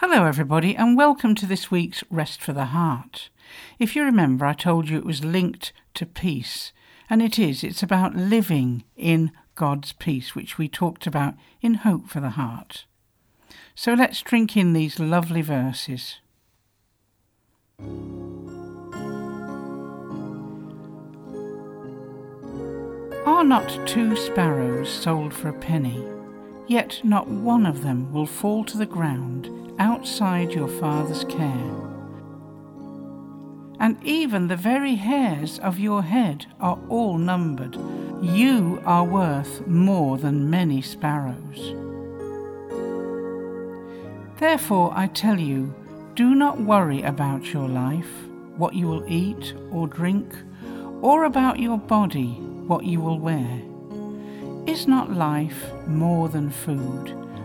Hello, everybody, and welcome to this week's Rest for the Heart. If you remember, I told you it was linked to peace, and it is. It's about living in God's peace, which we talked about in Hope for the Heart. So let's drink in these lovely verses. Are not two sparrows sold for a penny? Yet not one of them will fall to the ground outside your Father's care. And even the very hairs of your head are all numbered. You are worth more than many sparrows. Therefore, I tell you, do not worry about your life, what you will eat or drink, or about your body, what you will wear. Is not life more than food?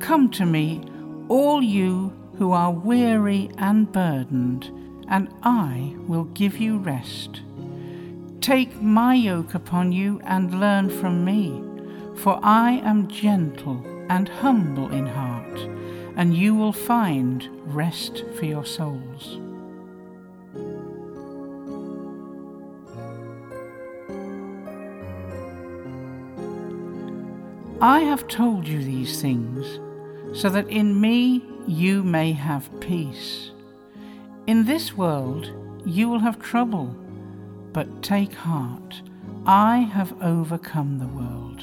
Come to me, all you who are weary and burdened, and I will give you rest. Take my yoke upon you and learn from me, for I am gentle and humble in heart, and you will find rest for your souls. I have told you these things so that in me you may have peace. In this world you will have trouble, but take heart, I have overcome the world.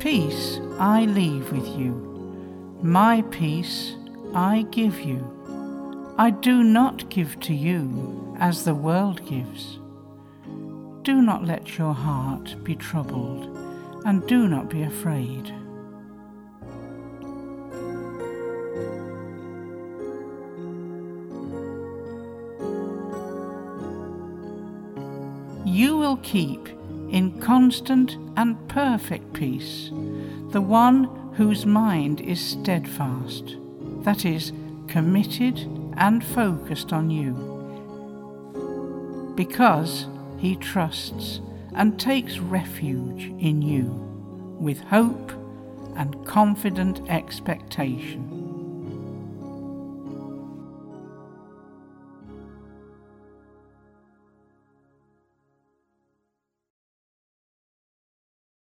Peace I leave with you, my peace I give you. I do not give to you as the world gives. Do not let your heart be troubled, and do not be afraid. You will keep in constant and perfect peace the one whose mind is steadfast, that is, committed and focused on you. Because he trusts and takes refuge in you with hope and confident expectation.